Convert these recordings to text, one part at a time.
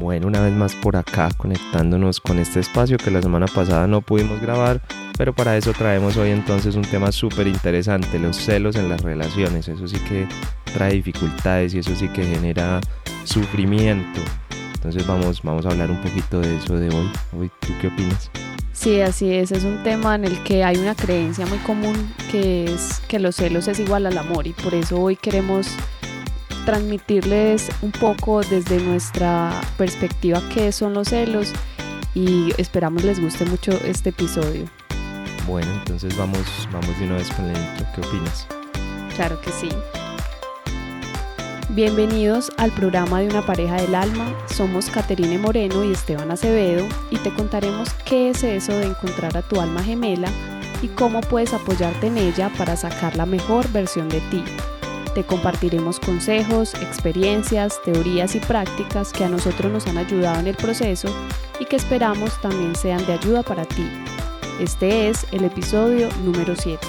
Bueno, una vez más por acá conectándonos con este espacio que la semana pasada no pudimos grabar, pero para eso traemos hoy entonces un tema súper interesante, los celos en las relaciones. Eso sí que trae dificultades y eso sí que genera sufrimiento. Entonces vamos, vamos a hablar un poquito de eso de hoy. hoy ¿Tú qué opinas? Sí, así es. Es un tema en el que hay una creencia muy común que es que los celos es igual al amor y por eso hoy queremos transmitirles un poco desde nuestra perspectiva qué son los celos y esperamos les guste mucho este episodio. Bueno, entonces vamos, vamos de una vez con el intro. ¿Qué opinas? Claro que sí. Bienvenidos al programa de una pareja del alma. Somos Caterine Moreno y Esteban Acevedo y te contaremos qué es eso de encontrar a tu alma gemela y cómo puedes apoyarte en ella para sacar la mejor versión de ti. Te compartiremos consejos, experiencias, teorías y prácticas que a nosotros nos han ayudado en el proceso y que esperamos también sean de ayuda para ti. Este es el episodio número 7.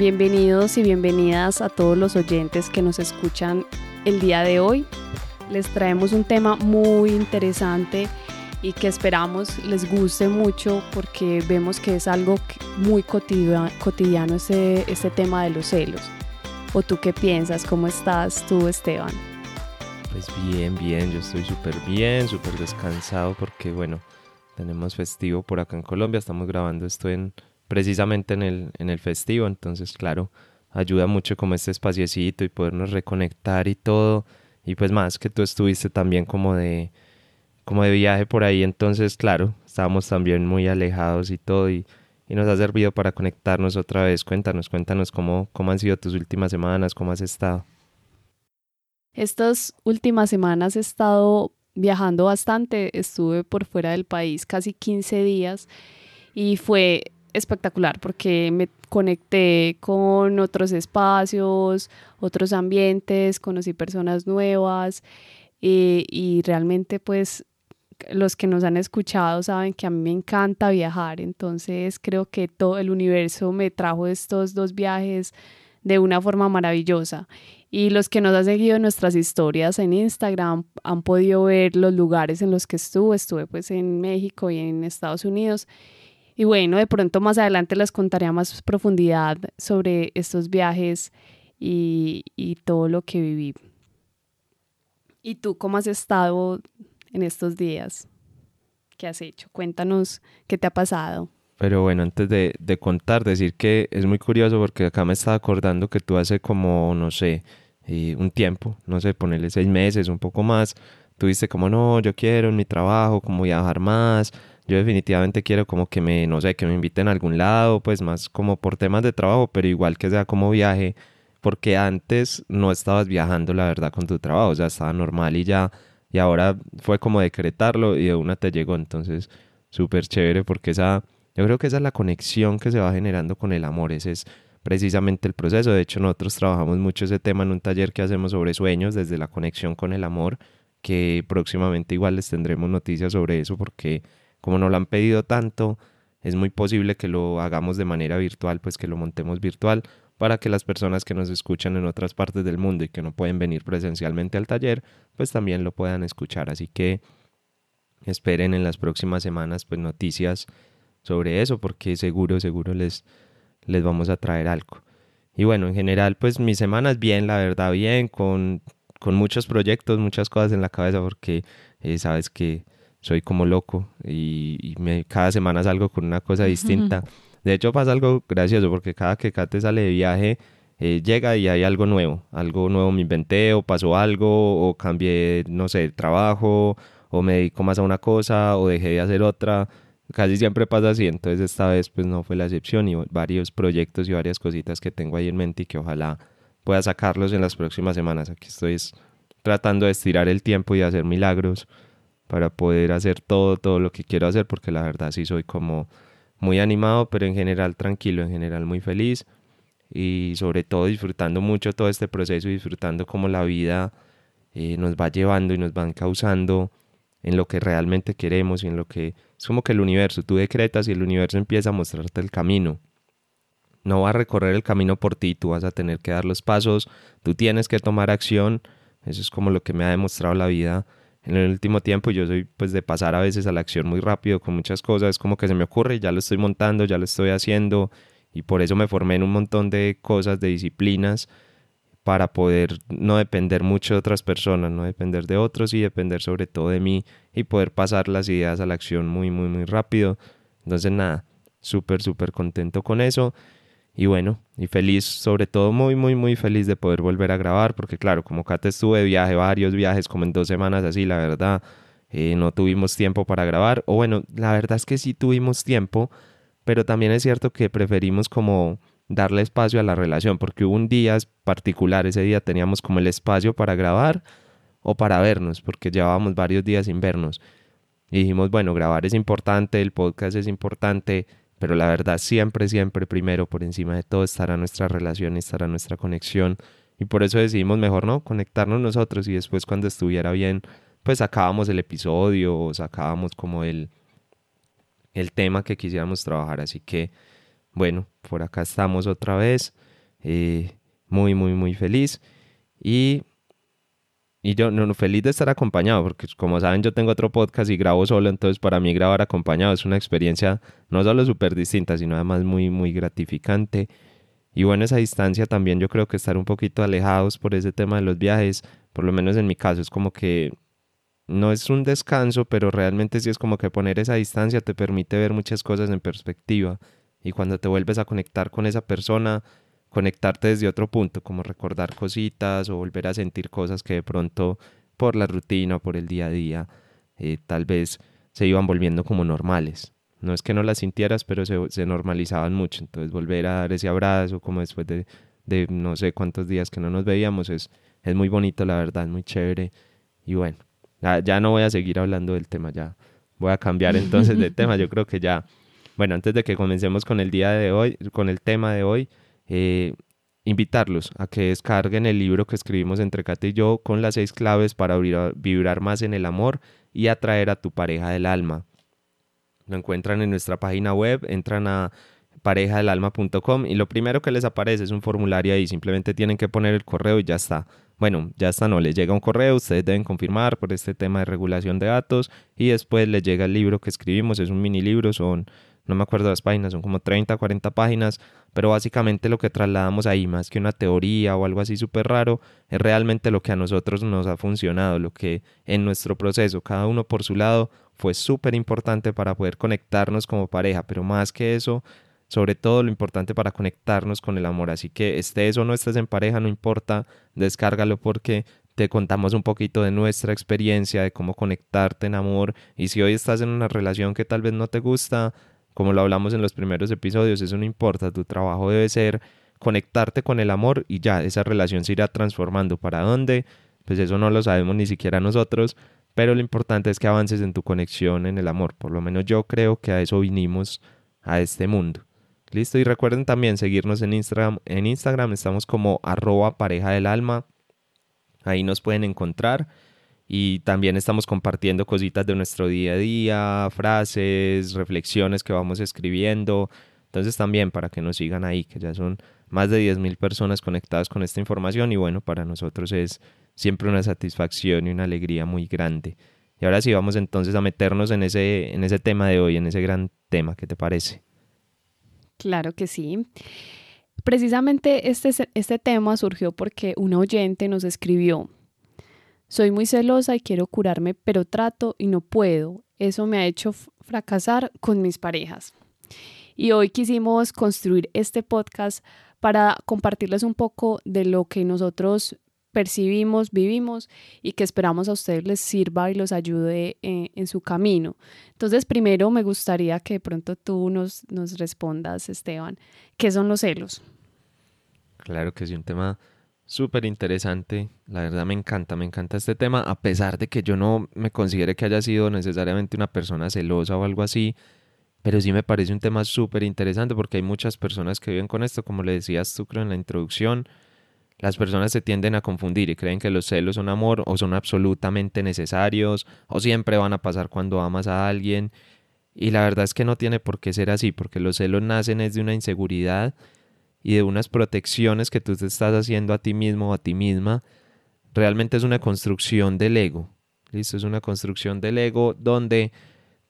Bienvenidos y bienvenidas a todos los oyentes que nos escuchan el día de hoy. Les traemos un tema muy interesante y que esperamos les guste mucho porque vemos que es algo muy cotidiano ese, este tema de los celos. ¿O tú qué piensas? ¿Cómo estás tú, Esteban? Pues bien, bien, yo estoy súper bien, súper descansado porque bueno, tenemos festivo por acá en Colombia, estamos grabando esto en precisamente en el, en el festivo, entonces claro, ayuda mucho como este espaciecito y podernos reconectar y todo, y pues más que tú estuviste también como de, como de viaje por ahí, entonces claro, estábamos también muy alejados y todo, y, y nos ha servido para conectarnos otra vez, cuéntanos, cuéntanos cómo, cómo han sido tus últimas semanas, cómo has estado. Estas últimas semanas he estado viajando bastante, estuve por fuera del país casi 15 días y fue espectacular porque me conecté con otros espacios, otros ambientes, conocí personas nuevas eh, y realmente pues los que nos han escuchado saben que a mí me encanta viajar, entonces creo que todo el universo me trajo estos dos viajes de una forma maravillosa. Y los que nos han seguido nuestras historias en Instagram han podido ver los lugares en los que estuve. Estuve pues en México y en Estados Unidos y bueno, de pronto más adelante les contaré a más profundidad sobre estos viajes y, todo lo que viví. ¿Y tú cómo has estado en estos días? ¿Qué has hecho? Cuéntanos qué te ha pasado. Pero bueno, antes de, de, contar, decir que es muy curioso porque acá me estaba acordando que tú hace como, no sé, eh, un tiempo, no sé, ponerle seis meses, un poco más, tuviste como, no, yo quiero en mi trabajo, como viajar más, yo definitivamente quiero como que me, no sé, que me inviten a algún lado, pues más como por temas de trabajo, pero igual que sea como viaje, porque antes no estabas viajando, la verdad, con tu trabajo, o sea, estaba normal y ya, y ahora fue como decretarlo y de una te llegó, entonces súper chévere porque esa, yo creo que esa es la conexión que se va generando con el amor, ese es precisamente el proceso, de hecho nosotros trabajamos mucho ese tema en un taller que hacemos sobre sueños, desde la conexión con el amor, que próximamente igual les tendremos noticias sobre eso porque como nos lo han pedido tanto, es muy posible que lo hagamos de manera virtual, pues que lo montemos virtual para que las personas que nos escuchan en otras partes del mundo y que no pueden venir presencialmente al taller, pues también lo puedan escuchar. Así que esperen en las próximas semanas pues noticias sobre eso porque seguro, seguro les, les vamos a traer algo. Y bueno, en general pues mis semanas bien, la verdad bien, con, con muchos proyectos, muchas cosas en la cabeza porque eh, sabes que soy como loco y, me, cada semana salgo con una cosa distinta. De hecho pasa algo gracioso porque cada que Kate sale de viaje eh, llega y hay algo nuevo, algo nuevo me inventé o pasó algo o cambié, no sé, de trabajo o me dedico más a una cosa o dejé de hacer otra. Casi siempre pasa así, entonces esta vez pues no fue la excepción y varios proyectos y varias cositas que tengo ahí en mente y que ojalá pueda sacarlos en las próximas semanas. Aquí estoy tratando de estirar el tiempo y hacer milagros para poder hacer todo, todo lo que quiero hacer, porque la verdad sí soy como muy animado, pero en general tranquilo, en general muy feliz y sobre todo disfrutando mucho todo este proceso y disfrutando cómo la vida eh, nos va llevando y nos van causando en lo que realmente queremos y en lo que es como que el universo, tú decretas y el universo empieza a mostrarte el camino. No va a recorrer el camino por ti, tú vas a tener que dar los pasos, tú tienes que tomar acción, eso es como lo que me ha demostrado la vida en el último tiempo. Yo soy pues de pasar a veces a la acción muy rápido con muchas cosas, es como que se me ocurre ya lo estoy montando, ya lo estoy haciendo y por eso me formé en un montón de cosas, de disciplinas para poder no depender mucho de otras personas, no depender de otros y depender sobre todo de mí y poder pasar las ideas a la acción muy, muy, muy rápido. Entonces nada, súper, súper contento con eso. Y bueno, y feliz, sobre todo muy, muy, muy feliz de poder volver a grabar, porque claro, como Kate estuve de viaje, varios viajes, como en dos semanas así, la verdad, eh, no tuvimos tiempo para grabar. O bueno, la verdad es que sí tuvimos tiempo, pero también es cierto que preferimos como darle espacio a la relación, porque hubo un día particular, ese día teníamos como el espacio para grabar o para vernos, porque llevábamos varios días sin vernos. Y dijimos, bueno, grabar es importante, el podcast es importante, pero la verdad siempre, siempre primero, por encima de todo, estará nuestra relación, estará nuestra conexión. Y por eso decidimos mejor, ¿no? Conectarnos nosotros y después cuando estuviera bien, pues sacábamos el episodio o sacábamos como el, el tema que quisiéramos trabajar. Así que, bueno, por acá estamos otra vez. Eh, muy, muy, muy feliz. Y, y yo no, feliz de estar acompañado, porque como saben yo tengo otro podcast y grabo solo, entonces para mí grabar acompañado es una experiencia no solo súper distinta, sino además muy, muy gratificante. Y bueno, esa distancia también yo creo que estar un poquito alejados por ese tema de los viajes, por lo menos en mi caso, es como que no es un descanso, pero realmente sí es como que poner esa distancia te permite ver muchas cosas en perspectiva. Y cuando te vuelves a conectar con esa persona, conectarte desde otro punto, como recordar cositas o volver a sentir cosas que de pronto por la rutina o por el día a día eh, tal vez se iban volviendo como normales. No es que no las sintieras, pero se, se, normalizaban mucho. Entonces volver a dar ese abrazo como después de, de no sé cuántos días que no nos veíamos es, es muy bonito, la verdad, muy chévere. Y bueno, ya, no voy a seguir hablando del tema, ya voy a cambiar entonces de tema. Yo creo que ya, bueno, antes de que comencemos con el día de hoy, con el tema de hoy, eh, invitarlos a que descarguen el libro que escribimos entre Kate y yo con las seis claves para vibrar más en el amor y atraer a tu pareja del alma. Lo encuentran en nuestra página web, entran a parejadelalma.com y lo primero que les aparece es un formulario ahí, simplemente tienen que poner el correo y ya está. Bueno, ya está, no, les llega un correo, ustedes deben confirmar por este tema de regulación de datos y después les llega el libro que escribimos, es un mini libro, son, no me acuerdo las páginas, son como 30, 40 páginas, pero básicamente lo que trasladamos ahí, más que una teoría o algo así súper raro, es realmente lo que a nosotros nos ha funcionado, lo que en nuestro proceso, cada uno por su lado, fue súper importante para poder conectarnos como pareja, pero más que eso, sobre todo lo importante para conectarnos con el amor. Así que estés o no estés en pareja, no importa, descárgalo porque te contamos un poquito de nuestra experiencia, de cómo conectarte en amor. Y si hoy estás en una relación que tal vez no te gusta, como lo hablamos en los primeros episodios, eso no importa, tu trabajo debe ser conectarte con el amor y ya, esa relación se irá transformando. ¿Para dónde? Pues eso no lo sabemos ni siquiera nosotros, pero lo importante es que avances en tu conexión en el amor. Por lo menos yo creo que a eso vinimos a este mundo. Listo, y recuerden también seguirnos en Instagram. En Instagram estamos como arroba pareja del alma. Ahí nos pueden encontrar. Y también estamos compartiendo cositas de nuestro día a día, frases, reflexiones que vamos escribiendo. Entonces también para que nos sigan ahí, que ya son más de 10.000 personas conectadas con esta información y bueno, para nosotros es siempre una satisfacción y una alegría muy grande. Y ahora sí vamos entonces a meternos en ese, en ese tema de hoy, en ese gran tema, ¿qué te parece? Claro que sí. Precisamente este, este tema surgió porque un oyente nos escribió, soy muy celosa y quiero curarme, pero trato y no puedo. Eso me ha hecho fracasar con mis parejas. Y hoy quisimos construir este podcast para compartirles un poco de lo que nosotros percibimos, vivimos y que esperamos a ustedes les sirva y los ayude eh, en su camino. Entonces, primero me gustaría que de pronto tú nos, nos respondas, Esteban, ¿qué son los celos? Claro que es un tema súper interesante. La verdad me encanta, me encanta este tema, a pesar de que yo no me considere que haya sido necesariamente una persona celosa o algo así. Pero sí me parece un tema súper interesante porque hay muchas personas que viven con esto, como le decías tú creo en la introducción, las personas se tienden a confundir y creen que los celos son amor o son absolutamente necesarios o siempre van a pasar cuando amas a alguien. Y la verdad es que no tiene por qué ser así, porque los celos nacen es de una inseguridad y de unas protecciones que tú te estás haciendo a ti mismo o a ti misma. Realmente es una construcción del ego. ¿Listo? Es una construcción del ego donde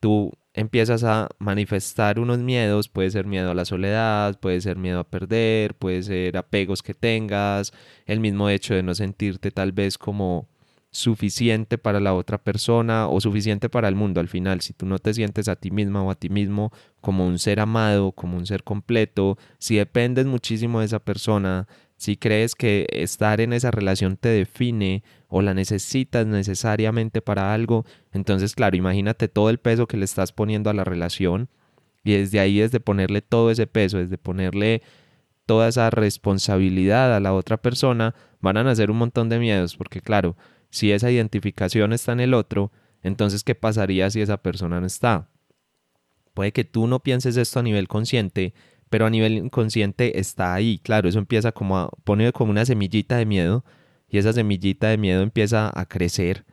tú empiezas a manifestar unos miedos, puede ser miedo a la soledad, puede ser miedo a perder, puede ser apegos que tengas, el mismo hecho de no sentirte tal vez como suficiente para la otra persona o suficiente para el mundo al final, si tú no te sientes a ti misma o a ti mismo como un ser amado, como un ser completo, si dependes muchísimo de esa persona, si crees que estar en esa relación te define o la necesitas necesariamente para algo, entonces claro, imagínate todo el peso que le estás poniendo a la relación y desde ahí desde ponerle todo ese peso, desde ponerle toda esa responsabilidad a la otra persona, van a nacer un montón de miedos, porque claro, si esa identificación está en el otro, entonces ¿qué pasaría si esa persona no está? Puede que tú no pienses esto a nivel consciente, pero a nivel inconsciente está ahí. Claro, eso empieza como a poner como una semillita de miedo y esa semillita de miedo empieza a crecer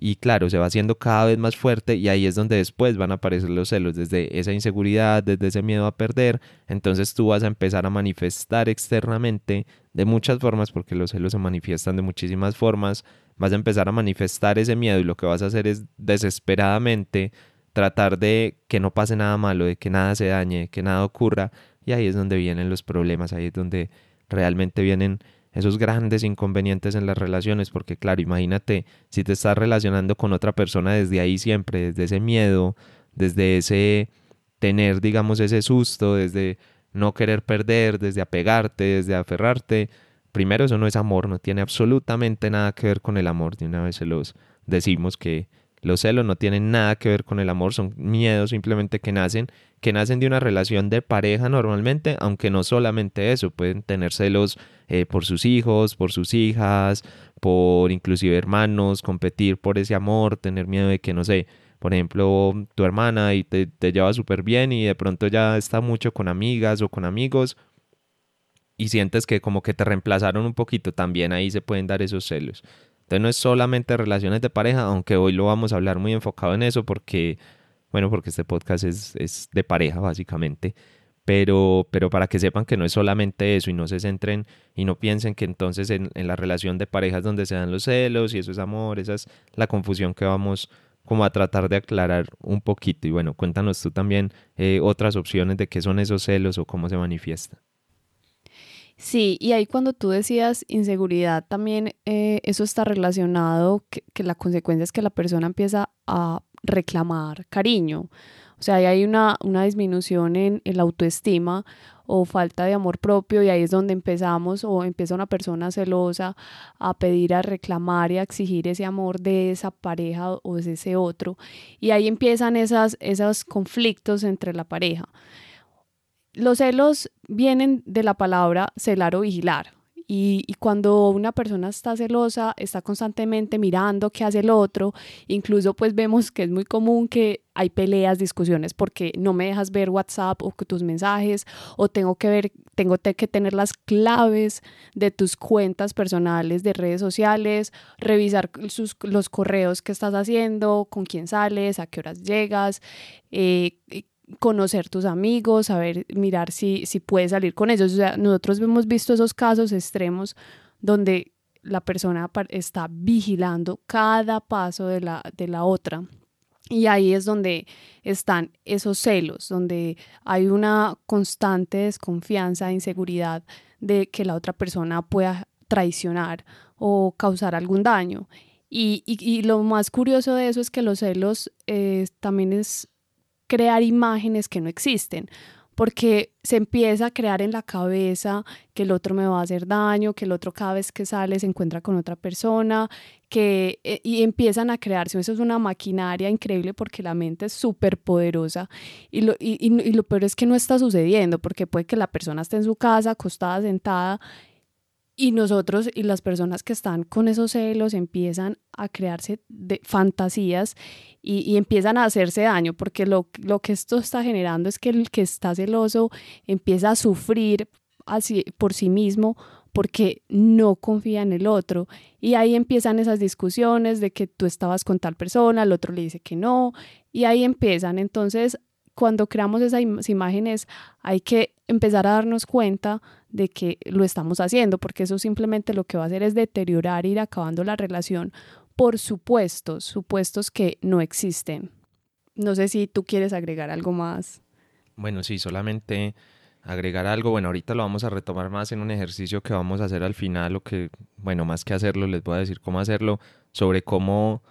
y claro, se va haciendo cada vez más fuerte y ahí es donde después van a aparecer los celos, desde esa inseguridad, desde ese miedo a perder, entonces tú vas a empezar a manifestar externamente de muchas formas, porque los celos se manifiestan de muchísimas formas, vas a empezar a manifestar ese miedo y lo que vas a hacer es desesperadamente tratar de que no pase nada malo, de que nada se dañe, que nada ocurra. Y ahí es donde vienen los problemas, ahí es donde realmente vienen esos grandes inconvenientes en las relaciones, porque claro, imagínate si te estás relacionando con otra persona desde ahí siempre, desde ese miedo, desde ese tener, digamos, ese susto, desde no querer perder, desde apegarte, desde aferrarte. Primero, eso no es amor, no tiene absolutamente nada que ver con el amor. De una vez se los decimos que los celos no tienen nada que ver con el amor, son miedos simplemente que nacen, que nacen de una relación de pareja normalmente, aunque no solamente eso, pueden tener celos eh, por sus hijos, por sus hijas, por inclusive hermanos, competir por ese amor, tener miedo de que, no sé, por ejemplo, tu hermana y te, te lleva súper bien y de pronto ya está mucho con amigas o con amigos y sientes que como que te reemplazaron un poquito, también ahí se pueden dar esos celos. Entonces no es solamente relaciones de pareja, aunque hoy lo vamos a hablar muy enfocado en eso porque, bueno, porque este podcast es, es de pareja básicamente. Pero, pero para que sepan que no es solamente eso y no se centren y no piensen que entonces en, en la relación de pareja es donde se dan los celos y eso es amor, esa es la confusión que vamos como a tratar de aclarar un poquito. Y bueno, cuéntanos tú también eh, otras opciones de qué son esos celos o cómo se manifiestan. Sí, y ahí cuando tú decías inseguridad, también eh, eso está relacionado, que, la consecuencia es que la persona empieza a reclamar cariño. O sea, ahí hay una, una disminución en, la autoestima o falta de amor propio y ahí es donde empezamos o empieza una persona celosa a pedir, a reclamar y a exigir ese amor de esa pareja o de ese otro. Y ahí empiezan esas, esos conflictos entre la pareja. Los celos vienen de la palabra celar o vigilar. Y, cuando una persona está celosa, está constantemente mirando qué hace el otro, incluso pues vemos que es muy común que hay peleas, discusiones porque no me dejas ver WhatsApp o tus mensajes o tengo que ver, tengo que tener las claves de tus cuentas personales de redes sociales, revisar los correos que estás haciendo, con quién sales, a qué horas llegas, eh, conocer tus amigos, saber, mirar si, si puedes salir con ellos. O sea, nosotros hemos visto esos casos extremos donde la persona está vigilando cada paso de la, de la otra. Y ahí es donde están esos celos, donde hay una constante desconfianza, inseguridad de que la otra persona pueda traicionar o causar algún daño. Y, y, lo más curioso de eso es que los celos eh, también es crear imágenes que no existen, porque se empieza a crear en la cabeza que el otro me va a hacer daño, que el otro cada vez que sale se encuentra con otra persona, que eh, y empiezan a crearse. Eso es una maquinaria increíble porque la mente es súper poderosa y lo, y, y lo peor es que no está sucediendo porque puede que la persona esté en su casa acostada, sentada Y nosotros y las personas que están con esos celos empiezan a crearse de fantasías y, empiezan a hacerse daño, porque lo, lo, que esto está generando es que el que está celoso empieza a sufrir así, por sí mismo porque no confía en el otro. Y ahí empiezan esas discusiones de que tú estabas con tal persona, el otro le dice que no, y ahí empiezan. Entonces, cuando creamos esas imágenes, hay que empezar a darnos cuenta de que lo estamos haciendo, porque eso simplemente lo que va a hacer es deteriorar, ir acabando la relación por supuestos, supuestos que no existen. No sé si tú quieres agregar algo más. Bueno, sí, solamente agregar algo. Bueno, ahorita lo vamos a retomar más en un ejercicio que vamos a hacer al final, o que, bueno, más que hacerlo, les voy a decir cómo hacerlo, sobre cómo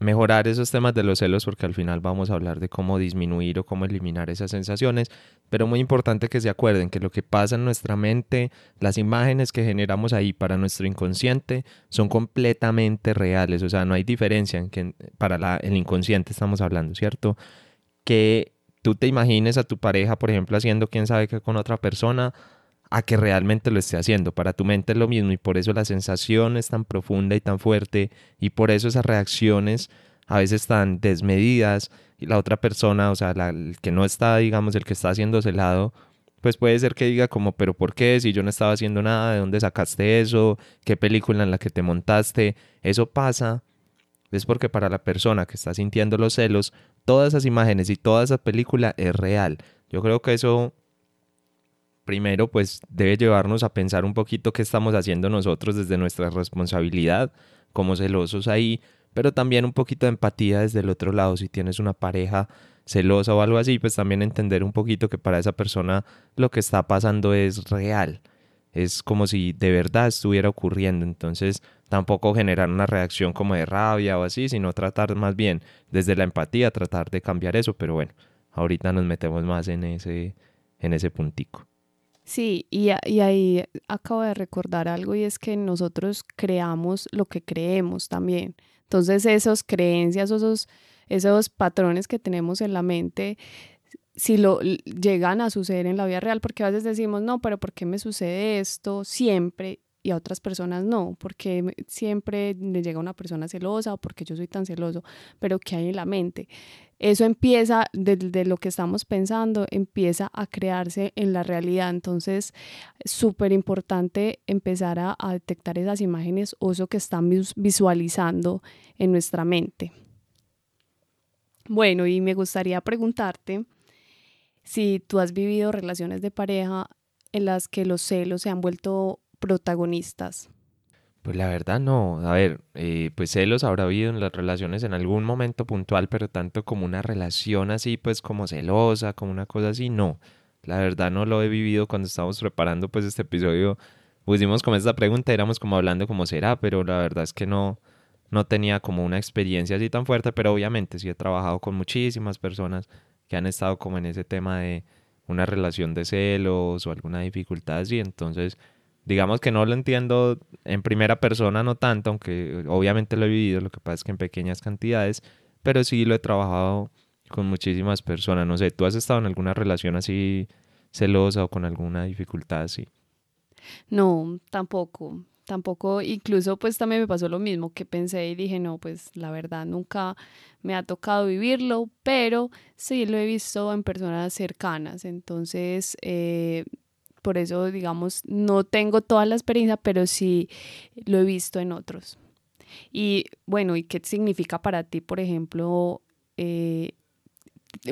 mejorar esos temas de los celos porque al final vamos a hablar de cómo disminuir o cómo eliminar esas sensaciones, pero muy importante que se acuerden que lo que pasa en nuestra mente, las imágenes que generamos ahí para nuestro inconsciente son completamente reales, o sea, no hay diferencia en que para el inconsciente estamos hablando, ¿cierto? Que tú te imagines a tu pareja, por ejemplo, haciendo quién sabe qué con otra persona, a que realmente lo esté haciendo. Para tu mente es lo mismo y por eso la sensación es tan profunda y tan fuerte y por eso esas reacciones a veces tan desmedidas y la otra persona, o sea, el que no está, digamos, el que está haciendo celado, pues puede ser que diga como, pero ¿por qué? Si yo no estaba haciendo nada, ¿de dónde sacaste eso? ¿Qué película en la que te montaste? Eso pasa. Es porque para la persona que está sintiendo los celos, todas esas imágenes y toda esa película es real. Yo creo que eso primero pues debe llevarnos a pensar un poquito qué estamos haciendo nosotros desde nuestra responsabilidad como celosos ahí, pero también un poquito de empatía desde el otro lado. Si tienes una pareja celosa o algo así, pues también entender un poquito que para esa persona lo que está pasando es real. Es como si de verdad estuviera ocurriendo. Entonces tampoco generar una reacción como de rabia o así, sino tratar más bien desde la empatía, tratar de cambiar eso. Pero bueno, ahorita nos metemos más en ese, en ese puntico. Sí, y, ahí acabo de recordar algo y es que nosotros creamos lo que creemos también. Entonces esas creencias, esos, esos patrones que tenemos en la mente, si lo llegan a suceder en la vida real, porque a veces decimos, no, pero ¿por qué me sucede esto siempre? Y a otras personas no, porque siempre le llega una persona celosa o porque yo soy tan celoso, pero ¿qué hay en la mente? Eso empieza, de, lo que estamos pensando, empieza a crearse en la realidad. Entonces, súper importante empezar a, a, detectar esas imágenes o eso que están visualizando en nuestra mente. Bueno, y me gustaría preguntarte si tú has vivido relaciones de pareja en las que los celos se han vuelto protagonistas? Pues la verdad no. A ver, eh, pues celos habrá habido en las relaciones en algún momento puntual, pero tanto como una relación así, pues como celosa, como una cosa así, no. La verdad no lo he vivido cuando estábamos preparando pues este episodio. Pusimos como esta pregunta, éramos como hablando como será, pero la verdad es que no, no tenía como una experiencia así tan fuerte, pero obviamente sí he trabajado con muchísimas personas que han estado como en ese tema de una relación de celos o alguna dificultad así, entonces digamos que no lo entiendo en primera persona, no tanto, aunque obviamente lo he vivido, lo que pasa es que en pequeñas cantidades, pero sí lo he trabajado con muchísimas personas. No sé, ¿tú has estado en alguna relación así celosa o con alguna dificultad así? No, tampoco. Tampoco, incluso pues también me pasó lo mismo, que pensé y dije, no, pues la verdad nunca me ha tocado vivirlo, pero sí lo he visto en personas cercanas. Entonces, eh, por eso, digamos, no tengo toda la experiencia, pero sí lo he visto en otros. Y bueno, ¿y qué significa para ti, por ejemplo, eh,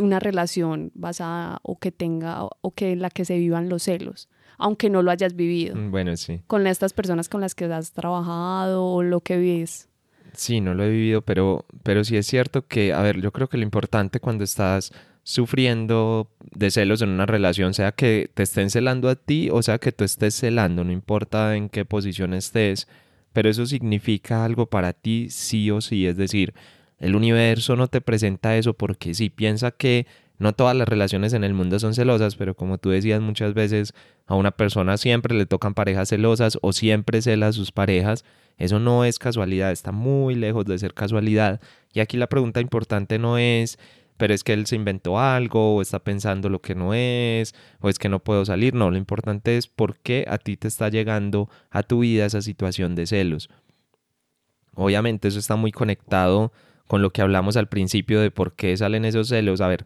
una relación basada o que tenga o que en la que se vivan los celos? aunque no lo hayas vivido. Mm, bueno, sí. Con estas personas con las que has trabajado o lo que vives. Sí, no lo he vivido, pero, pero sí es cierto que, a ver, yo creo que lo importante cuando estás sufriendo de celos en una relación, sea que te estén celando a ti o sea que tú estés celando, no importa en qué posición estés, pero eso significa algo para ti sí o sí, es decir, el universo no te presenta eso porque sí, piensa que no todas las relaciones en el mundo son celosas, pero como tú decías muchas veces, a una persona siempre le tocan parejas celosas o siempre cela a sus parejas. Eso no es casualidad, está muy lejos de ser casualidad. Y aquí la pregunta importante no es pero es que él se inventó algo, o está pensando lo que no es, o es que no puedo salir. No, lo importante es por qué a ti te está llegando a tu vida esa situación de celos. Obviamente eso está muy conectado con lo que hablamos al principio de por qué salen esos celos. A ver,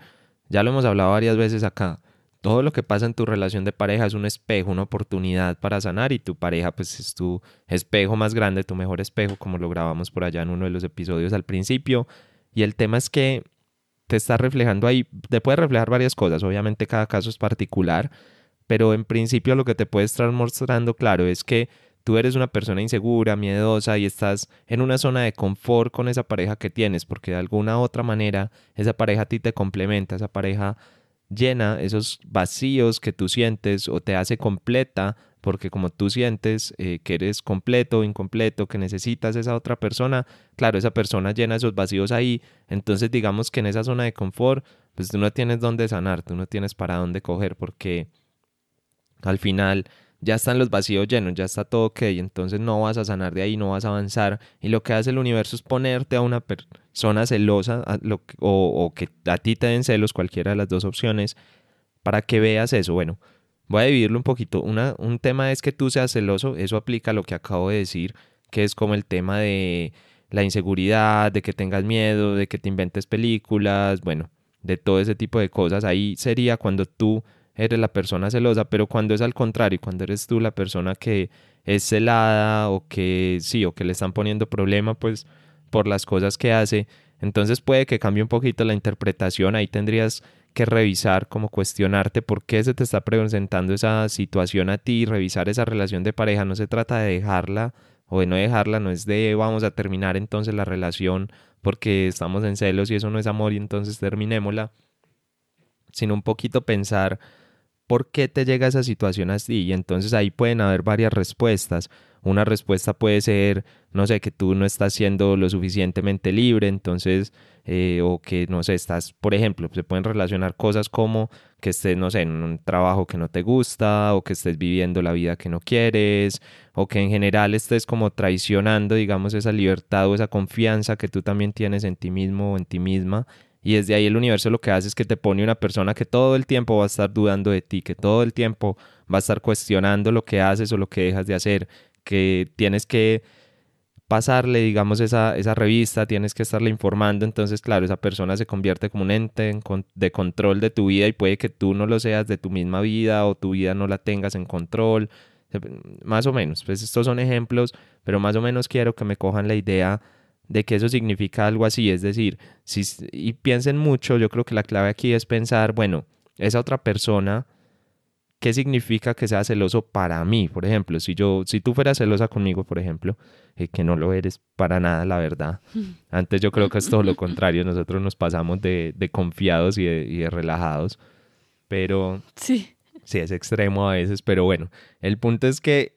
ya lo hemos hablado varias veces acá. Todo lo que pasa en tu relación de pareja es un espejo, una oportunidad para sanar y tu pareja pues es tu espejo más grande, tu mejor espejo, como lo grabamos por allá en uno de los episodios al principio. Y el tema es que te está reflejando ahí, te puede reflejar varias cosas, obviamente cada caso es particular, pero en principio lo que te puede estar mostrando claro es que tú eres una persona insegura, miedosa y estás en una zona de confort con esa pareja que tienes, porque de alguna u otra manera esa pareja a ti te complementa, esa pareja llena esos vacíos que tú sientes o te hace completa porque como tú sientes eh, que eres completo o incompleto, que necesitas esa otra persona, claro, esa persona llena esos vacíos ahí, entonces digamos que en esa zona de confort, pues tú no tienes dónde sanar, tú no tienes para dónde coger, porque al final ya están los vacíos llenos, ya está todo ok, entonces no vas a sanar de ahí, no vas a avanzar, y lo que hace el universo es ponerte a una persona celosa o, o que a ti te den celos, cualquiera de las dos opciones, para que veas eso, bueno, Voy a dividirlo un poquito. Un tema es que tú seas celoso, eso aplica a lo que acabo de decir, que es como el tema de la inseguridad, de que tengas miedo, de que te inventes películas, bueno, de todo ese tipo de cosas. Ahí sería cuando tú eres la persona celosa, pero cuando es al contrario, cuando eres tú la persona que es celada o que sí, o que le están poniendo problema pues por las cosas que hace, entonces puede que cambie un poquito la interpretación, ahí tendrías que revisar, como cuestionarte por qué se te está presentando esa situación a ti, revisar esa relación de pareja. No se trata de dejarla o de no dejarla, no es de vamos a terminar entonces la relación porque estamos en celos y eso no es amor y entonces terminémosla, sino un poquito pensar por qué te llega esa situación así y entonces ahí pueden haber varias respuestas. Una respuesta puede ser, no sé, que tú no estás siendo lo suficientemente libre, entonces eh, o que, no sé, estás, por ejemplo, se pueden relacionar cosas como que estés, no sé, en un trabajo que no te gusta, o que estés viviendo la vida que no quieres, o que en general estés como traicionando, digamos, esa libertad o esa confianza que tú también tienes en ti mismo o en ti misma. Y desde ahí el universo lo que hace es que te pone una persona que todo el tiempo va a estar dudando de ti, que todo el tiempo va a estar cuestionando lo que haces o lo que dejas de hacer, que tienes que pasarle, digamos, esa, esa revista, tienes que estarle informando, entonces, claro, esa persona se convierte como un ente de control de tu vida y puede que tú no lo seas de tu misma vida o tu vida no la tengas en control, más o menos, pues estos son ejemplos, pero más o menos quiero que me cojan la idea de que eso significa algo así, es decir, si, y piensen mucho, yo creo que la clave aquí es pensar, bueno, esa otra persona ¿qué significa que sea celoso para mí? Por ejemplo, si yo, si tú fueras celosa conmigo, por ejemplo, eh, que no lo eres para nada, la verdad. Antes yo creo que es todo lo contrario, nosotros nos pasamos de, confiados y de, relajados, pero sí. sí, es extremo a veces, pero bueno, el punto es que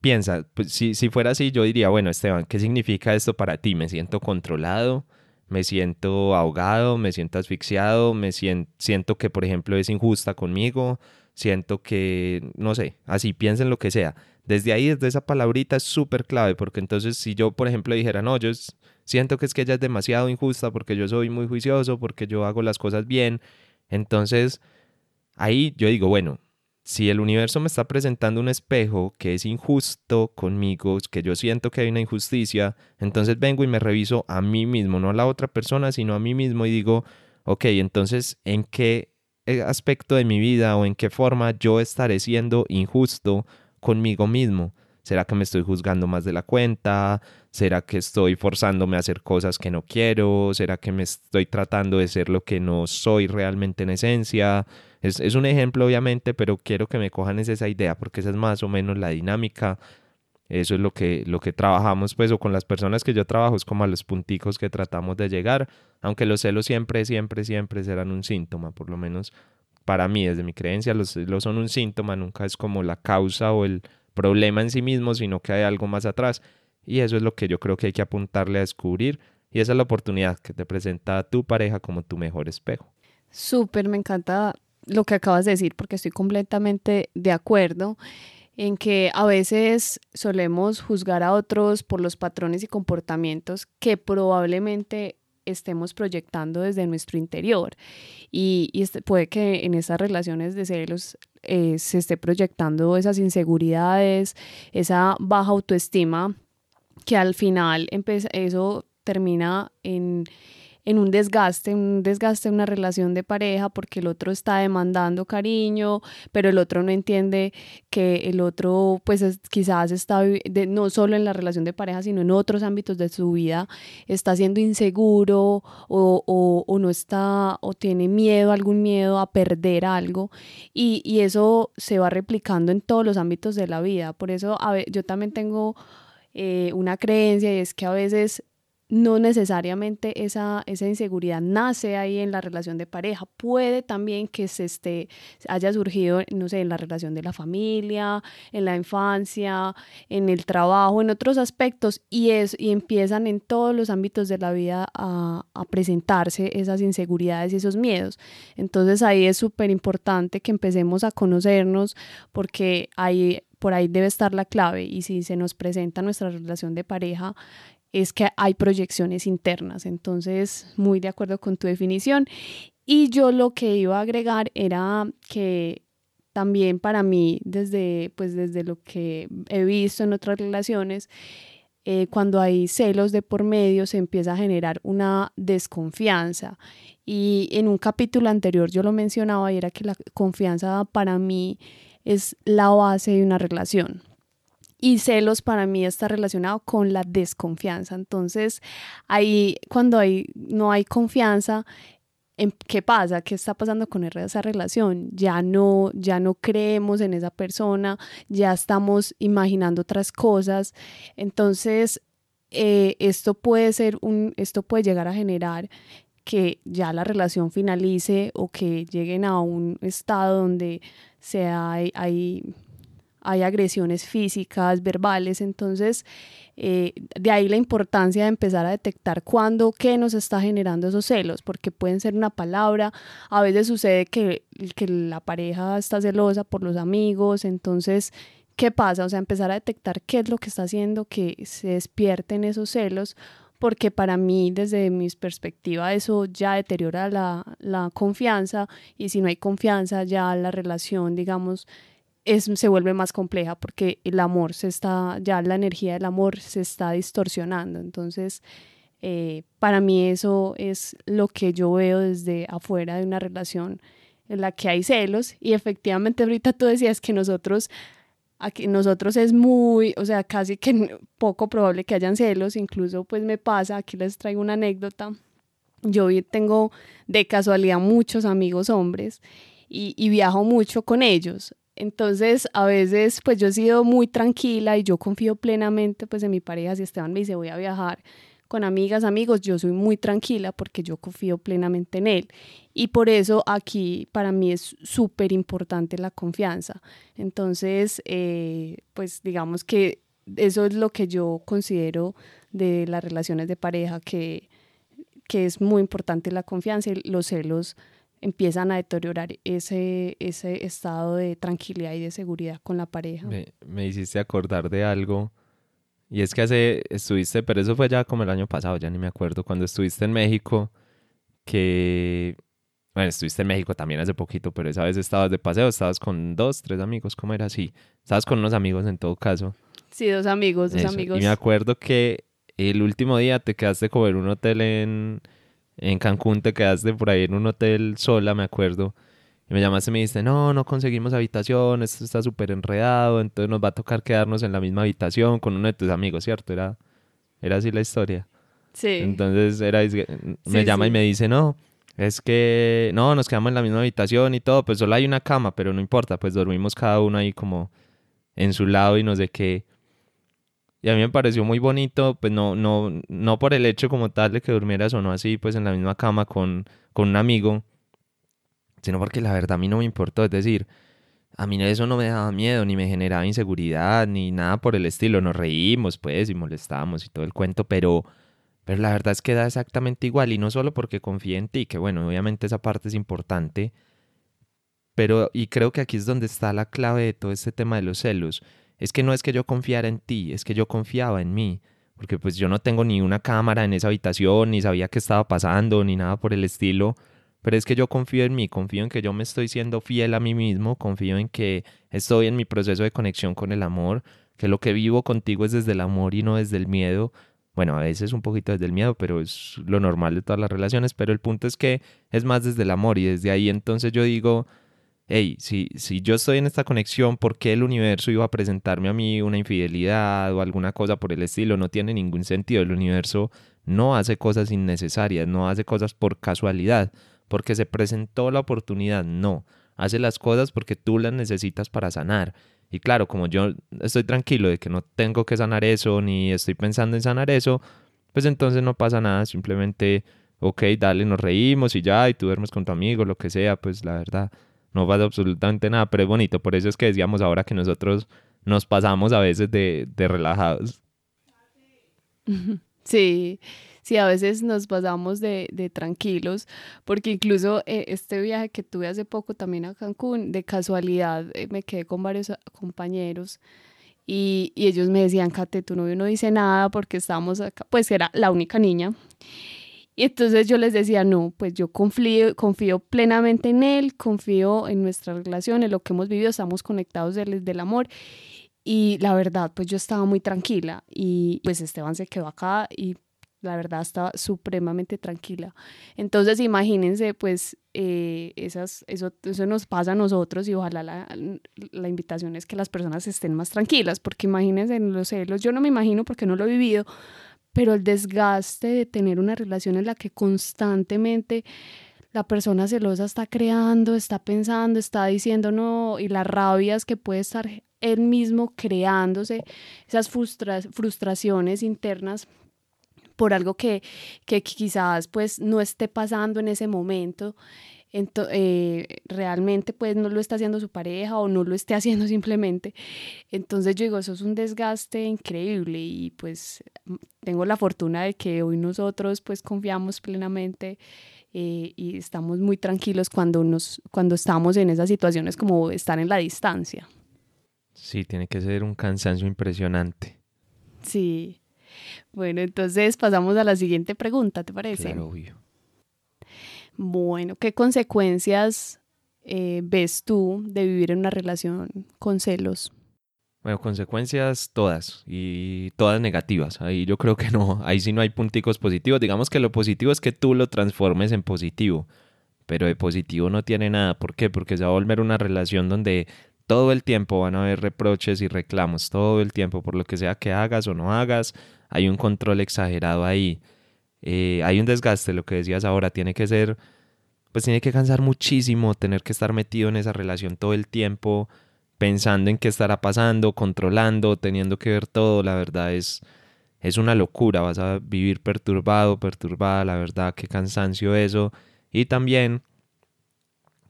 piensa, pues, si, si fuera así, yo diría, bueno, Esteban, ¿qué significa esto para ti? ¿Me siento controlado? me siento ahogado, me siento asfixiado, me siento, siento que, por ejemplo, es injusta conmigo, siento que, no sé, así piensen lo que sea. Desde ahí, desde esa palabrita es súper clave, porque entonces si yo, por ejemplo, dijera, no, yo siento que es que ella es demasiado injusta porque yo soy muy juicioso, porque yo hago las cosas bien, entonces ahí yo digo, bueno, si el universo me está presentando un espejo que es injusto conmigo, que yo siento que hay una injusticia, entonces vengo y me reviso a mí mismo, no a la otra persona, sino a mí mismo y digo, ok, entonces, ¿en qué eh, aspecto de mi vida o en qué forma yo estaré siendo injusto conmigo mismo. ¿Será que me estoy juzgando más de la cuenta? ¿Será que estoy forzándome a hacer cosas que no quiero? ¿Será que me estoy tratando de ser lo que no soy realmente en esencia? Es, es un ejemplo obviamente, pero quiero que me cojan esa idea porque esa es más o menos la dinámica eso es lo que, lo que trabajamos, pues, o con las personas que yo trabajo, es como a los punticos que tratamos de llegar, aunque los celos siempre, siempre, siempre serán un síntoma, por lo menos para mí, desde mi creencia, los celos son un síntoma, nunca es como la causa o el problema en sí mismo, sino que hay algo más atrás. Y eso es lo que yo creo que hay que apuntarle a descubrir. Y esa es la oportunidad que te presenta tu pareja como tu mejor espejo. Súper, me encanta lo que acabas de decir porque estoy completamente de acuerdo en que a veces solemos juzgar a otros por los patrones y comportamientos que probablemente estemos proyectando desde nuestro interior. Y, este, puede que en esas relaciones de celos eh, se esté proyectando esas inseguridades, esa baja autoestima, que al final eso termina en en un desgaste, un desgaste en una relación de pareja porque el otro está demandando cariño, pero el otro no entiende que el otro pues quizás está no solo en la relación de pareja, sino en otros ámbitos de su vida, está siendo inseguro o, o, no está o tiene miedo, algún miedo a perder algo y, y, eso se va replicando en todos los ámbitos de la vida. Por eso a yo también tengo... Eh, una creencia y es que a veces no necesariamente esa, esa inseguridad nace ahí en la relación de pareja. Puede también que se esté, haya surgido, no sé, en la relación de la familia, en la infancia, en el trabajo, en otros aspectos, y, es, y empiezan en todos los ámbitos de la vida a, presentarse esas inseguridades y esos miedos. Entonces ahí es súper importante que empecemos a conocernos porque ahí por ahí debe estar la clave y si se nos presenta nuestra relación de pareja es que hay proyecciones internas. Entonces, muy de acuerdo con tu definición. Y yo lo que iba a agregar era que también para mí, desde, pues desde lo que he visto en otras relaciones, eh, cuando hay celos de por medio se empieza a generar una desconfianza. Y en un capítulo anterior yo lo mencionaba y era que la confianza para mí es la base de una relación. Y celos para mí está relacionado con la desconfianza. Entonces, ahí cuando hay, no hay confianza, em, ¿qué pasa? ¿Qué está pasando con esa relación? Ya no, ya no creemos en esa persona, ya estamos imaginando otras cosas. Entonces, eh, esto puede ser un, esto puede llegar a generar que ya la relación finalice o que lleguen a un estado donde hay hay agresiones físicas, verbales, entonces eh, de ahí la importancia de empezar a detectar cuándo, qué nos está generando esos celos, porque pueden ser una palabra, a veces sucede que, que la pareja está celosa por los amigos, entonces, ¿qué pasa? O sea, empezar a detectar qué es lo que está haciendo que se despierten esos celos, porque para mí, desde mi perspectiva, eso ya deteriora la, la confianza y si no hay confianza, ya la relación, digamos, se vuelve más compleja porque el amor se está, ya la energía del amor se está distorsionando. Entonces, eh, para mí eso es lo que yo veo desde afuera de una relación en la que hay celos y efectivamente ahorita tú decías que nosotros aquí nosotros es muy, o sea, casi que poco probable que hayan celos, incluso pues me pasa, aquí les traigo una anécdota. Yo tengo de casualidad muchos amigos hombres y, y viajo mucho con ellos. Entonces, a veces, pues yo he sido muy tranquila y yo confío plenamente pues en mi pareja. Si Esteban me dice voy a viajar con amigas, amigos, yo soy muy tranquila porque yo confío plenamente en él. Y por eso aquí para mí es súper importante la confianza. Entonces, eh, pues digamos que eso es lo que yo considero de las relaciones de pareja, que, que es muy importante la confianza y los celos empiezan a deteriorar ese, ese estado de tranquilidad y de seguridad con la pareja. Me, hiciste acordar de algo. Y es que hace, estuviste, pero eso fue ya como el año pasado, ya ni me acuerdo, cuando estuviste en México, que, bueno, estuviste en México también hace poquito, pero esa vez estabas de paseo, estabas con dos, tres amigos, ¿cómo era así? Estabas con unos amigos en todo caso. Sí, dos amigos, dos amigos. Y me acuerdo que el último día te quedaste como en un hotel en, en Cancún te quedaste por ahí en un hotel sola, me acuerdo. Y me llamaste y me dijiste, no, no conseguimos habitación, esto está súper enredado, entonces nos va a tocar quedarnos en la misma habitación con uno de tus amigos, ¿cierto? Era, era así la historia. Sí. Entonces era, me llama y me dice, no, es que, no, nos quedamos en la misma habitación y todo, pues solo hay una cama, pero no importa, pues dormimos cada uno ahí como en su lado y no sé qué. Y a mí me pareció muy bonito, pues no, no, no por el hecho como tal de que durmieras o no así, pues en la misma cama con, con un amigo, sino porque la verdad a mí no me importó, es decir, a mí eso no me daba miedo, ni me generaba inseguridad, ni nada por el estilo, nos reímos pues y molestábamos y todo el cuento, pero, pero la verdad es que da exactamente igual. Y no solo porque confíe en ti, que bueno, obviamente esa parte es importante, pero y creo que aquí es donde está la clave de todo este tema de los celos es que no es que yo confiara en ti, es que yo confiaba en mí. porque pues yo no tengo ni una cámara en esa habitación, ni sabía qué estaba pasando, ni nada por el estilo. Pero es que yo confío en mí, confío en que yo me estoy siendo fiel a mí mismo, confío en que estoy en mi proceso de conexión con el amor, que lo que vivo contigo es desde el amor y no desde el miedo. Bueno, a veces un poquito desde el miedo, pero es lo normal de todas las relaciones, pero el punto es que es más desde el amor y desde ahí entonces yo digo, hey, si, si yo estoy en esta conexión, ¿por qué el universo iba a presentarme a mí una infidelidad o alguna cosa por el estilo? No tiene ningún sentido. El universo no hace cosas innecesarias, no hace cosas por casualidad porque se presentó la oportunidad, no. Hace las cosas porque tú las necesitas para sanar. Y claro, como yo estoy tranquilo de que no tengo que sanar eso, ni estoy pensando en sanar eso, pues entonces no pasa nada, simplemente, ok, dale, nos reímos y ya, y tú duermes con tu amigo, lo que sea, pues la verdad, no pasa absolutamente nada, pero es bonito, por eso es que decíamos ahora que nosotros nos pasamos a veces de, de relajados. Sí, sí, a veces nos pasamos de, de tranquilos, porque incluso eh, este viaje que tuve hace poco también a Cancún, de casualidad eh, me quedé con varios compañeros y, y, ellos me decían, Kate, tu novio no dice nada porque estábamos acá, pues era la única niña. Y entonces yo les decía, no, pues yo confío, confío plenamente en él, confío en nuestra relación, en lo que hemos vivido, estamos conectados desde del amor. Y la verdad, pues yo estaba muy tranquila y pues Esteban se quedó acá y la verdad estaba supremamente tranquila. Entonces imagínense, pues eh, esas, eso, eso nos pasa a nosotros y ojalá la, la, invitación es que las personas estén más tranquilas, porque imagínense en los celos, yo no me imagino porque no lo he vivido, pero el desgaste de tener una relación en la que constantemente la persona celosa está creando, está pensando, está diciendo no, y las rabias que puede estar él mismo creándose, esas frustraciones internas por algo que, que quizás pues no esté pasando en ese momento. Eh, realmente pues no lo está haciendo su pareja o no lo esté haciendo simplemente. Entonces yo digo, eso es un desgaste increíble y pues tengo la fortuna de que hoy nosotros pues confiamos plenamente eh, y estamos muy tranquilos cuando, nos, cuando estamos en esas situaciones como estar en la distancia. Sí, tiene que ser un cansancio impresionante. Sí. Bueno, entonces pasamos a la siguiente pregunta, ¿te parece? Claro, obvio. Bueno, ¿qué consecuencias eh, ves tú de vivir en una relación con celos? Bueno, consecuencias todas y todas negativas. Ahí yo creo que no, ahí sí no hay punticos positivos. Digamos que lo positivo es que tú lo transformes en positivo, pero de positivo no tiene nada. ¿Por qué? Porque se va a volver una relación donde todo el tiempo van a haber reproches y reclamos, todo el tiempo, por lo que sea que hagas o no hagas, hay un control exagerado ahí. Eh, hay un desgaste, lo que decías ahora, tiene que ser, pues tiene que cansar muchísimo tener que estar metido en esa relación todo el tiempo, pensando en qué estará pasando, controlando, teniendo que ver todo, la verdad es, es una locura, vas a vivir perturbado, perturbada, la verdad, qué cansancio eso. Y también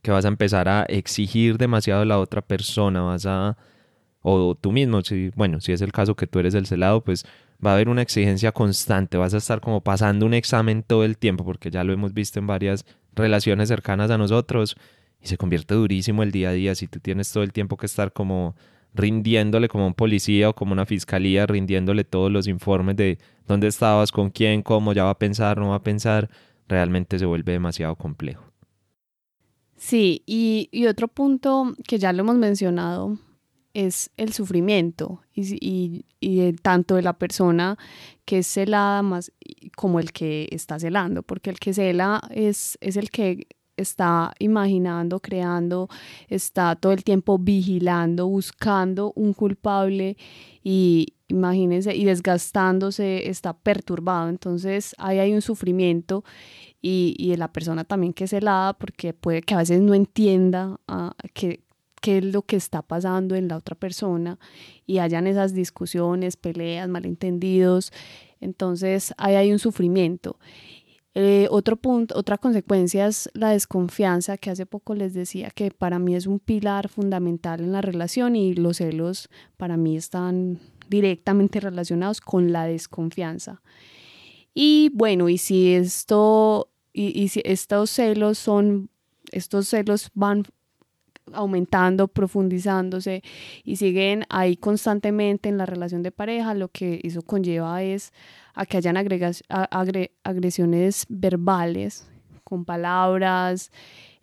que vas a empezar a exigir demasiado a la otra persona, vas a, o tú mismo, si, bueno, si es el caso que tú eres el celado, pues va a haber una exigencia constante, vas a estar como pasando un examen todo el tiempo, porque ya lo hemos visto en varias relaciones cercanas a nosotros, y se convierte durísimo el día a día si tú tienes todo el tiempo que estar como rindiéndole como un policía o como una fiscalía, rindiéndole todos los informes de dónde estabas, con quién, cómo, ya va a pensar, no va a pensar, realmente se vuelve demasiado complejo. Sí, y, otro punto que ya lo hemos mencionado es el sufrimiento y, y, tanto de la persona que es celada más como el que está celando, porque el que cela es, es el que está imaginando, creando, está todo el tiempo vigilando, buscando un culpable y imagínense, y desgastándose, está perturbado. Entonces ahí hay un sufrimiento y, y de la persona también que es celada, porque puede que a veces no entienda uh, que qué es lo que está pasando en la otra persona y hayan esas discusiones, peleas, malentendidos. Entonces ahí hay un sufrimiento. Eh, otro punto, otra consecuencia es la desconfianza, que hace poco les decía que para mí es un pilar fundamental en la relación y los celos para mí están directamente relacionados con la desconfianza. Y bueno, y si esto, y, y si estos celos son, estos celos van aumentando, profundizándose y siguen ahí constantemente en la relación de pareja, lo que eso conlleva es a que hayan agresiones verbales con palabras,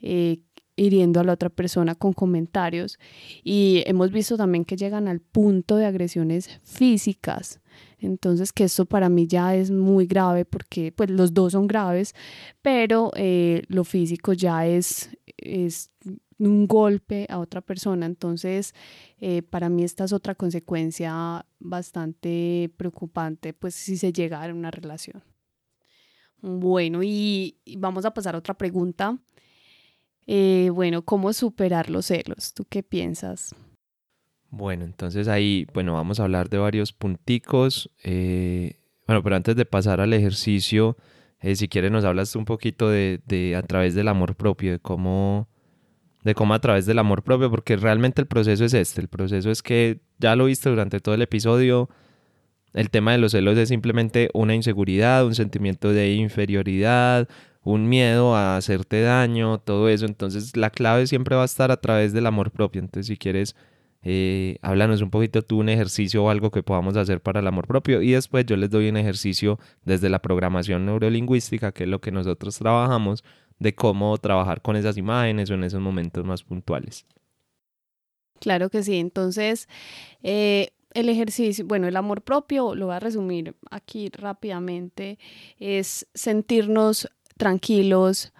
eh, hiriendo a la otra persona con comentarios. Y hemos visto también que llegan al punto de agresiones físicas. Entonces, que esto para mí ya es muy grave porque pues los dos son graves, pero eh, lo físico ya es, es un golpe a otra persona. Entonces, eh, para mí esta es otra consecuencia bastante preocupante, pues si se llega a una relación. Bueno, y, vamos a pasar a otra pregunta. Eh, bueno, ¿cómo superar los celos? ¿Tú qué piensas? Bueno, entonces ahí, bueno, vamos a hablar de varios punticos. Eh, bueno, pero antes de pasar al ejercicio, si quieres nos hablas un poquito de, de a través del amor propio, de cómo de cómo a través del amor propio, porque realmente el proceso es este, el proceso es que ya lo viste durante todo el episodio, el tema de los celos es simplemente una inseguridad, un sentimiento de inferioridad, un miedo a hacerte daño, todo eso, entonces la clave siempre va a estar a través del amor propio, entonces si quieres... Eh, háblanos un poquito tú un ejercicio o algo que podamos hacer para el amor propio y después yo les doy un ejercicio desde la programación neurolingüística, que es lo que nosotros trabajamos, de cómo trabajar con esas imágenes o en esos momentos más puntuales. Claro que sí, entonces eh, el ejercicio, bueno, el amor propio, lo voy a resumir aquí rápidamente, es sentirnos tranquilos,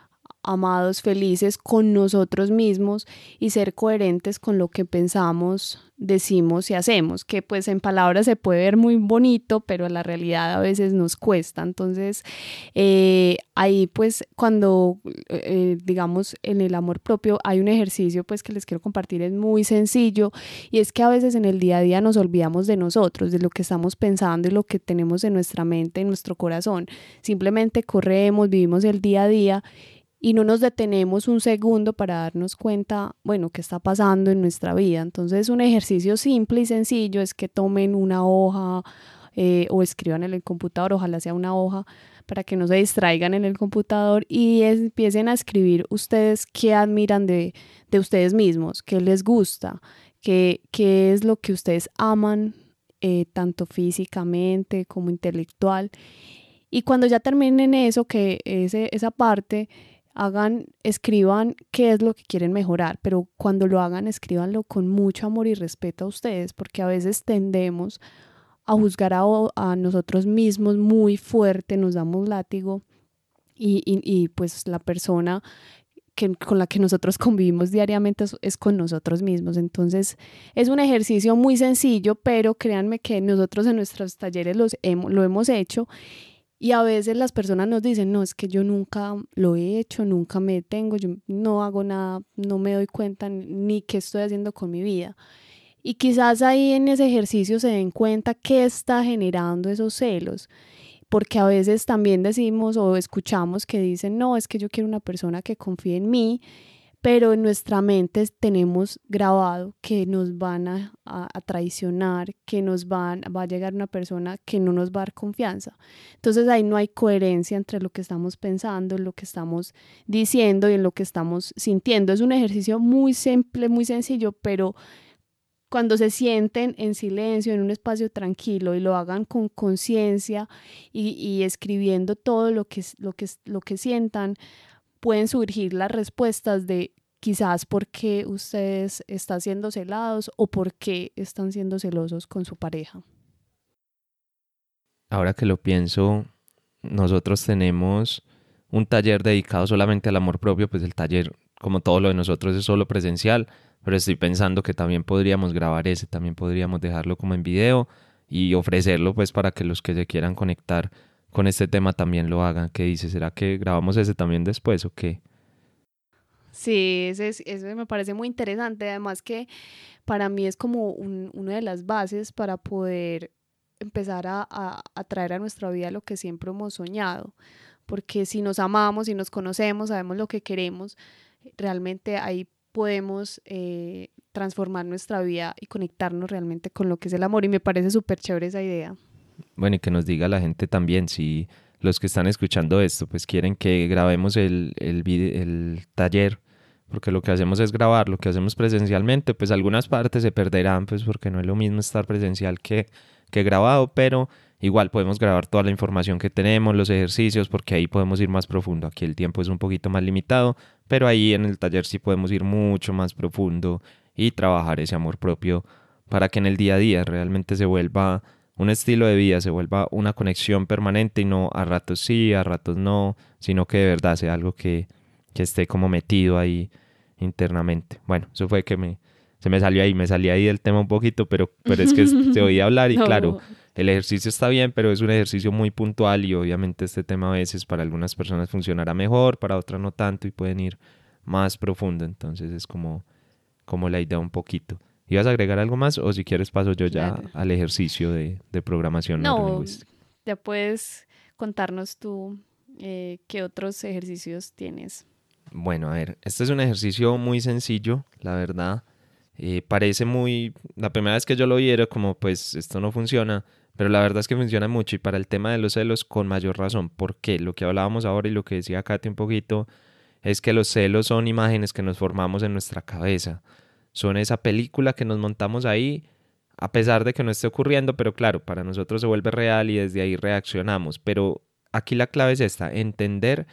amados, felices con nosotros mismos y ser coherentes con lo que pensamos, decimos y hacemos, que pues en palabras se puede ver muy bonito, pero la realidad a veces nos cuesta. Entonces, eh, ahí pues cuando, eh, digamos, en el amor propio hay un ejercicio pues que les quiero compartir, es muy sencillo y es que a veces en el día a día nos olvidamos de nosotros, de lo que estamos pensando y lo que tenemos en nuestra mente, en nuestro corazón. Simplemente corremos, vivimos el día a día y no nos detenemos un segundo para darnos cuenta, bueno, qué está pasando en nuestra vida. Entonces, un ejercicio simple y sencillo es que tomen una hoja eh, o escriban en el computador, ojalá sea una hoja, para que no se distraigan en el computador y empiecen a escribir ustedes qué admiran de, de ustedes mismos, qué les gusta, qué, qué es lo que ustedes aman, eh, tanto físicamente como intelectual. Y cuando ya terminen eso, que ese, esa parte, hagan, escriban qué es lo que quieren mejorar, pero cuando lo hagan, escríbanlo con mucho amor y respeto a ustedes, porque a veces tendemos a juzgar a, nosotros mismos muy fuerte, nos damos látigo y, y, pues la persona que, con la que nosotros convivimos diariamente es, con nosotros mismos. Entonces es un ejercicio muy sencillo, pero créanme que nosotros en nuestros talleres los lo hemos hecho y a veces las personas nos dicen, no, es que yo nunca lo he hecho, nunca me detengo, yo no hago nada, no me doy cuenta ni qué estoy haciendo con mi vida. Y quizás ahí en ese ejercicio se den cuenta qué está generando esos celos. Porque a veces también decimos o escuchamos que dicen, no, es que yo quiero una persona que confíe en mí pero en nuestra mente tenemos grabado que nos van a, traicionar, que nos van, va a llegar una persona que no nos va a dar confianza. Entonces ahí no hay coherencia entre lo que estamos pensando, lo que estamos diciendo y en lo que estamos sintiendo. Es un ejercicio muy simple, muy sencillo, pero cuando se sienten en silencio, en un espacio tranquilo y lo hagan con conciencia y, y, escribiendo todo lo que, lo, que, lo que sientan, pueden surgir las respuestas de quizás por qué ustedes están siendo celados o por qué están siendo celosos con su pareja. Ahora que lo pienso, nosotros tenemos un taller dedicado solamente al amor propio, pues el taller, como todo lo de nosotros, es solo presencial, pero estoy pensando que también podríamos grabar ese, también podríamos dejarlo como en video y ofrecerlo pues para que los que se quieran conectar con este tema también lo hagan. ¿Qué dice? ¿Será que grabamos ese también después o qué? Sí, ese, me parece muy interesante. Además que para mí es como una de las bases para poder empezar a, a, traer a nuestra vida lo que siempre hemos soñado. Porque si nos amamos, y nos conocemos, sabemos lo que queremos, realmente ahí podemos eh, transformar nuestra vida y conectarnos realmente con lo que es el amor. Y me parece súper chévere esa idea. Bueno, y que nos diga la gente también si los que están escuchando esto pues quieren que grabemos el, el, taller porque lo que hacemos es grabar, lo que hacemos presencialmente, pues algunas partes se perderán, pues porque no es lo mismo estar presencial que, que grabado, pero igual podemos grabar toda la información que tenemos, los ejercicios, porque ahí podemos ir más profundo. Aquí el tiempo es un poquito más limitado, pero ahí en el taller sí podemos ir mucho más profundo y trabajar ese amor propio para que en el día a día realmente se vuelva un estilo de vida, se vuelva una conexión permanente y no a ratos sí, a ratos no, sino que de verdad sea algo que, que esté como metido ahí internamente. Bueno, eso fue que me, se me salió ahí, me salí ahí del tema un poquito, pero, pero es que se oía hablar y claro, el ejercicio está bien, pero es un ejercicio muy puntual y obviamente este tema a veces para algunas personas funcionará mejor, para otras no tanto y pueden ir más profundo, entonces es como, como la idea un poquito. ¿Ibas a agregar algo más o si quieres paso yo ya al ejercicio de, de programación no, ya puedes contarnos tú eh, qué otros ejercicios tienes. Bueno, a ver, este es un ejercicio muy sencillo, la verdad. Eh, parece muy... La primera vez que yo lo vi era como, pues, esto no funciona, pero la verdad es que funciona mucho y para el tema de los celos con mayor razón. porque Lo que hablábamos ahora y lo que decía Katy un poquito es que los celos son imágenes que nos formamos en nuestra cabeza. Son esa película que nos montamos ahí a pesar de que no esté ocurriendo, pero claro, para nosotros se vuelve real y desde ahí reaccionamos. Pero aquí la clave es esta, entender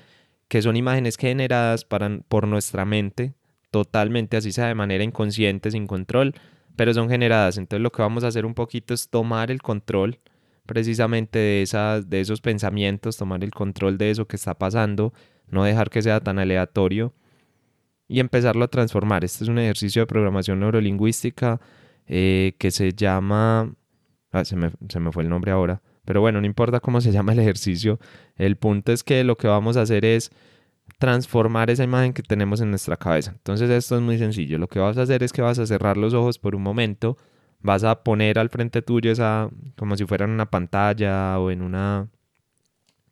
que son imágenes generadas para, por nuestra mente, totalmente, así sea de manera inconsciente, sin control, pero son generadas. Entonces lo que vamos a hacer un poquito es tomar el control precisamente de, esas, de esos pensamientos, tomar el control de eso que está pasando, no dejar que sea tan aleatorio y empezarlo a transformar. Este es un ejercicio de programación neurolingüística eh, que se llama... Ah, se, me, se me fue el nombre ahora. Pero bueno, no importa cómo se llama el ejercicio, el punto es que lo que vamos a hacer es transformar esa imagen que tenemos en nuestra cabeza. Entonces esto es muy sencillo. Lo que vas a hacer es que vas a cerrar los ojos por un momento, vas a poner al frente tuyo esa como si fuera en una pantalla o en una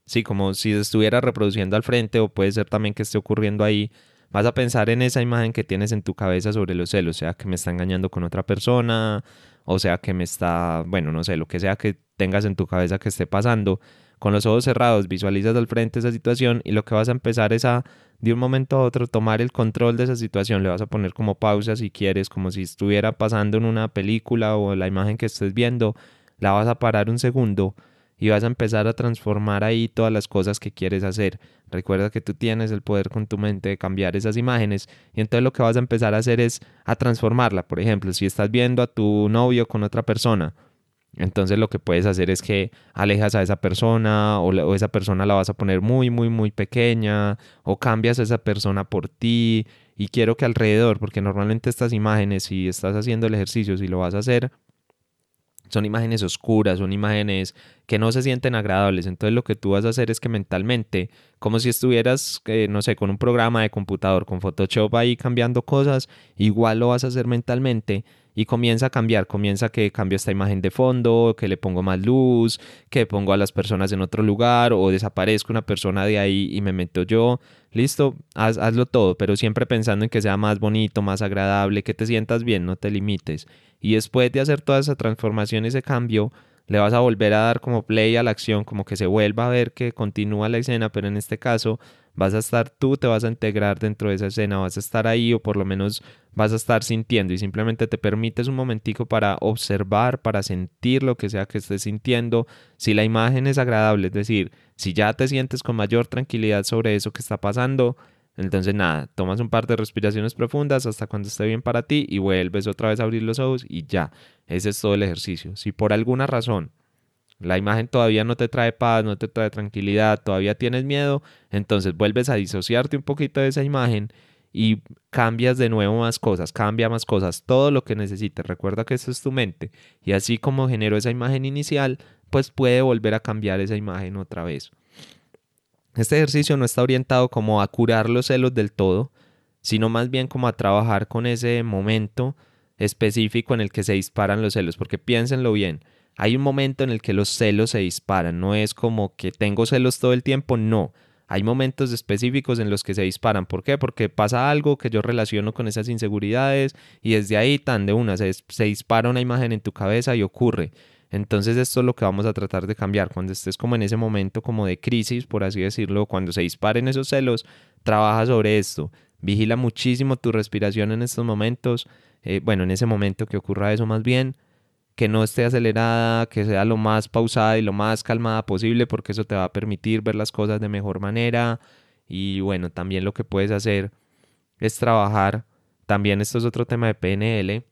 sí, como si estuviera reproduciendo al frente o puede ser también que esté ocurriendo ahí. Vas a pensar en esa imagen que tienes en tu cabeza sobre los celos, sea, que me está engañando con otra persona, o sea, que me está, bueno, no sé, lo que sea que tengas en tu cabeza que esté pasando, con los ojos cerrados visualizas al frente esa situación y lo que vas a empezar es a de un momento a otro tomar el control de esa situación, le vas a poner como pausa si quieres, como si estuviera pasando en una película o la imagen que estés viendo, la vas a parar un segundo y vas a empezar a transformar ahí todas las cosas que quieres hacer. Recuerda que tú tienes el poder con tu mente de cambiar esas imágenes y entonces lo que vas a empezar a hacer es a transformarla. Por ejemplo, si estás viendo a tu novio con otra persona, entonces lo que puedes hacer es que alejas a esa persona o, esa persona la vas a poner muy, muy, muy pequeña o cambias a esa persona por ti y quiero que alrededor, porque normalmente estas imágenes, si estás haciendo el ejercicio, si lo vas a hacer, son imágenes oscuras, son imágenes que no se sienten agradables. Entonces lo que tú vas a hacer es que mentalmente, como si estuvieras, eh, no sé, con un programa de computador, con Photoshop ahí cambiando cosas, igual lo vas a hacer mentalmente y comienza a cambiar, comienza que cambio esta imagen de fondo, que le pongo más luz, que pongo a las personas en otro lugar o desaparezco una persona de ahí y me meto yo. Listo, hazlo todo, pero siempre pensando en que sea más bonito, más agradable, que te sientas bien, no te limites. Y después de hacer toda esa transformación, ese cambio, le vas a volver a dar como play a la acción, como que se vuelva a ver que continúa la escena, pero en este caso vas a estar tú, te vas a integrar dentro de esa escena, vas a estar ahí o por lo menos vas a estar sintiendo y simplemente te permites un momentico para observar, para sentir lo que sea que estés sintiendo. Si la imagen es agradable, es decir, si ya te sientes con mayor tranquilidad sobre eso que está pasando, entonces nada, tomas un par de respiraciones profundas hasta cuando esté bien para ti y vuelves otra vez a abrir los ojos y ya, ese es todo el ejercicio. Si por alguna razón la imagen todavía no te trae paz, no te trae tranquilidad, todavía tienes miedo, entonces vuelves a disociarte un poquito de esa imagen y cambias de nuevo más cosas, cambia más cosas, todo lo que necesites. Recuerda que eso es tu mente y así como generó esa imagen inicial, pues puede volver a cambiar esa imagen otra vez. Este ejercicio no está orientado como a curar los celos del todo, sino más bien como a trabajar con ese momento específico en el que se disparan los celos, porque piénsenlo bien, hay un momento en el que los celos se disparan, no es como que tengo celos todo el tiempo, no. Hay momentos específicos en los que se disparan. ¿Por qué? Porque pasa algo que yo relaciono con esas inseguridades y desde ahí tan de una se, se dispara una imagen en tu cabeza y ocurre. Entonces esto es lo que vamos a tratar de cambiar. Cuando estés como en ese momento como de crisis, por así decirlo, cuando se disparen esos celos, trabaja sobre esto Vigila muchísimo tu respiración en estos momentos. Eh, bueno, en ese momento que ocurra eso más bien. Que no esté acelerada, que sea lo más pausada y lo más calmada posible porque eso te va a permitir ver las cosas de mejor manera. Y bueno, también lo que puedes hacer es trabajar. También esto es otro tema de PNL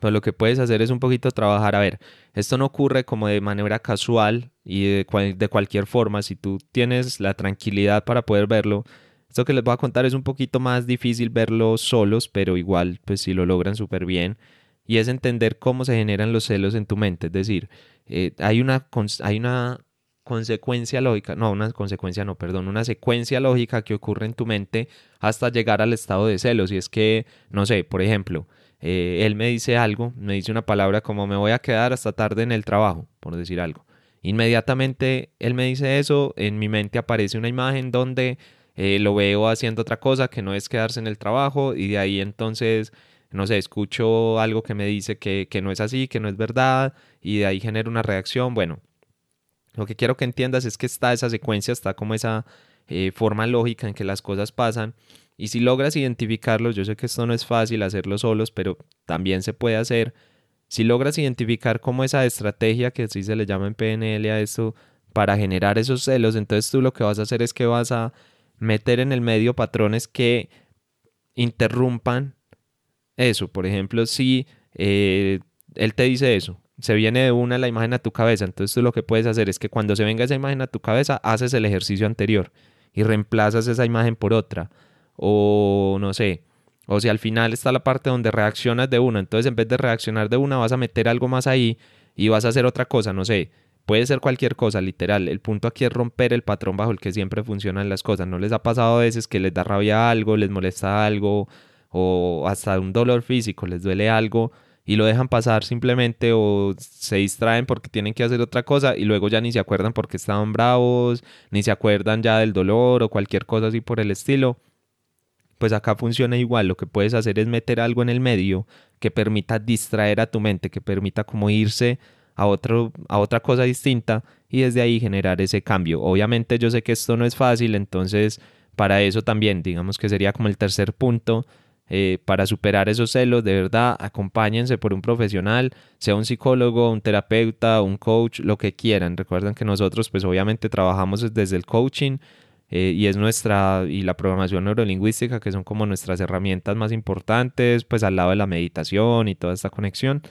pues lo que puedes hacer es un poquito trabajar, a ver, esto no ocurre como de manera casual y de, de, cualquier forma, si tú tienes la tranquilidad para poder verlo, esto que les voy a contar es un poquito más difícil verlo solos, pero igual, pues si lo logran súper bien, y es entender cómo se generan los celos en tu mente, es decir, eh, hay, una, hay una consecuencia lógica, no, una consecuencia no, perdón, una secuencia lógica que ocurre en tu mente hasta llegar al estado de celos, y es que, no sé, por ejemplo, eh, él me dice algo, me dice una palabra como me voy a quedar hasta tarde en el trabajo, por decir algo. Inmediatamente él me dice eso, en mi mente aparece una imagen donde eh, lo veo haciendo otra cosa que no es quedarse en el trabajo y de ahí entonces, no sé, escucho algo que me dice que, no es así, que no es verdad y de ahí genera una reacción. Bueno, lo que quiero que entiendas es que está esa secuencia, está como esa eh, forma lógica en que las cosas pasan y si logras identificarlos, yo sé que esto no es fácil hacerlo solos, pero también se puede hacer. Si logras identificar cómo esa estrategia, que así se le llama en PNL a esto, para generar esos celos, entonces tú lo que vas a hacer es que vas a meter en el medio patrones que interrumpan eso. Por ejemplo, si eh, él te dice eso, se viene de una la imagen a tu cabeza, entonces tú lo que puedes hacer es que cuando se venga esa imagen a tu cabeza, haces el ejercicio anterior y reemplazas esa imagen por otra o no sé, o si al final está la parte donde reaccionas de una, entonces en vez de reaccionar de una vas a meter algo más ahí y vas a hacer otra cosa, no sé, puede ser cualquier cosa, literal, el punto aquí es romper el patrón bajo el que siempre funcionan las cosas, ¿no les ha pasado a veces que les da rabia algo, les molesta algo o hasta un dolor físico, les duele algo? y lo dejan pasar simplemente o se distraen porque tienen que hacer otra cosa y luego ya ni se acuerdan porque estaban bravos, ni se acuerdan ya del dolor o cualquier cosa así por el estilo pues acá funciona igual. Lo que puedes hacer es meter algo en el medio que permita distraer a tu mente, que permita como irse a, otro, a otra cosa distinta y desde ahí generar ese cambio. Obviamente yo sé que esto no es fácil, entonces para eso también, digamos que sería como el tercer punto. Eh, para superar esos celos, de verdad, acompáñense por un profesional, sea un psicólogo, un terapeuta, un coach, lo que quieran. Recuerden que nosotros, pues obviamente trabajamos desde el coaching, eh, y es nuestra, y la programación neurolingüística, que son como nuestras herramientas más importantes, pues al lado de la meditación y toda esta conexión.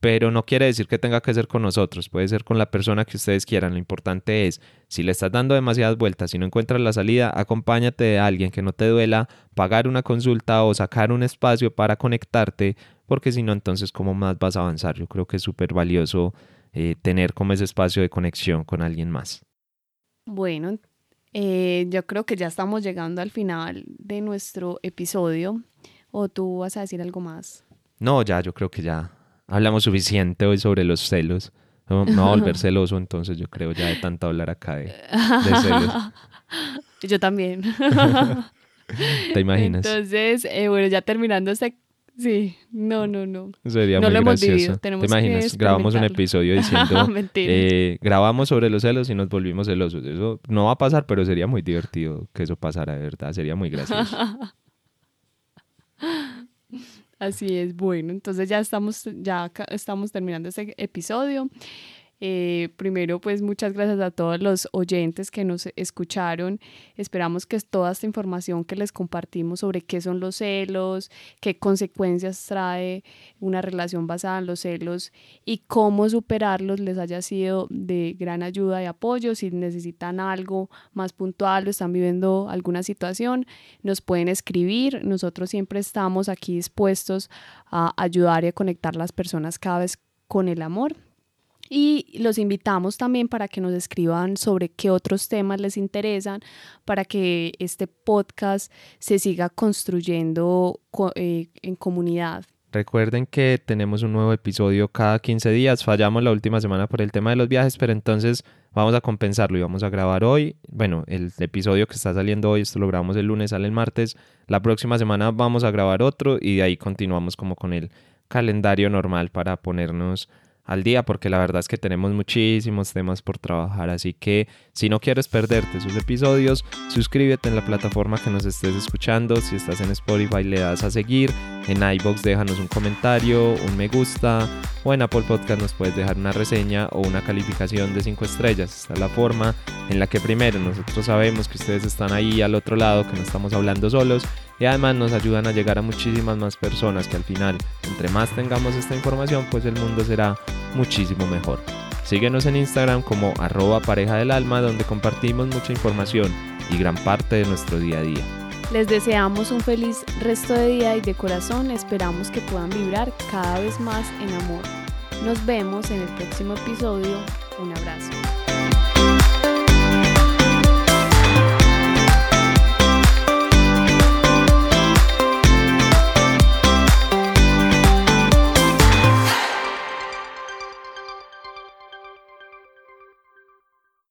Pero no quiere decir que tenga que ser con nosotros, puede ser con la persona que ustedes quieran. Lo importante es, si le estás dando demasiadas vueltas y no encuentras la salida, acompáñate de alguien que no te duela pagar una consulta o sacar un espacio para conectarte, porque si no, entonces, ¿cómo más vas a avanzar? Yo creo que es súper valioso eh, tener como ese espacio de conexión con alguien más. Bueno, eh, yo creo que ya estamos llegando al final de nuestro episodio. ¿O tú vas a decir algo más? No, ya, yo creo que ya hablamos suficiente hoy sobre los celos. No, no volver celoso, entonces yo creo ya de tanto hablar acá de, celos. Yo también. ¿Te imaginas? Entonces, eh, bueno, ya terminando este Sí, no, no, no. Sería muy gracioso. ¿Te imaginas? Grabamos un episodio diciendo, eh, grabamos sobre los celos y nos volvimos celosos. Eso no va a pasar, pero sería muy divertido que eso pasara de verdad. Sería muy gracioso. Así es, bueno, entonces ya estamos, ya estamos terminando este episodio. Eh, primero, pues muchas gracias a todos los oyentes que nos escucharon. Esperamos que toda esta información que les compartimos sobre qué son los celos, qué consecuencias trae una relación basada en los celos y cómo superarlos les haya sido de gran ayuda y apoyo. Si necesitan algo más puntual o están viviendo alguna situación, nos pueden escribir. Nosotros siempre estamos aquí dispuestos a ayudar y a conectar las personas cada vez con el amor. Y los invitamos también para que nos escriban sobre qué otros temas les interesan, para que este podcast se siga construyendo eh, en comunidad. Recuerden que tenemos un nuevo episodio cada 15 días. Fallamos la última semana por el tema de los viajes, pero entonces vamos a compensarlo y vamos a grabar hoy. Bueno, el episodio que está saliendo hoy, esto lo grabamos el lunes, sale el martes. La próxima semana vamos a grabar otro y de ahí continuamos como con el calendario normal para ponernos al día porque la verdad es que tenemos muchísimos temas por trabajar. Así que si no quieres perderte esos episodios, suscríbete en la plataforma que nos estés escuchando. Si estás en Spotify, le das a seguir. En iBox déjanos un comentario, un me gusta. O en Apple Podcast nos puedes dejar una reseña o una calificación de 5 estrellas. Esta es la forma en la que primero nosotros sabemos que ustedes están ahí al otro lado, que no estamos hablando solos y además nos ayudan a llegar a muchísimas más personas que al final, entre más tengamos esta información, pues el mundo será muchísimo mejor. Síguenos en Instagram como arroba pareja del alma donde compartimos mucha información y gran parte de nuestro día a día. Les deseamos un feliz resto de día y de corazón esperamos que puedan vibrar cada vez más en amor. Nos vemos en el próximo episodio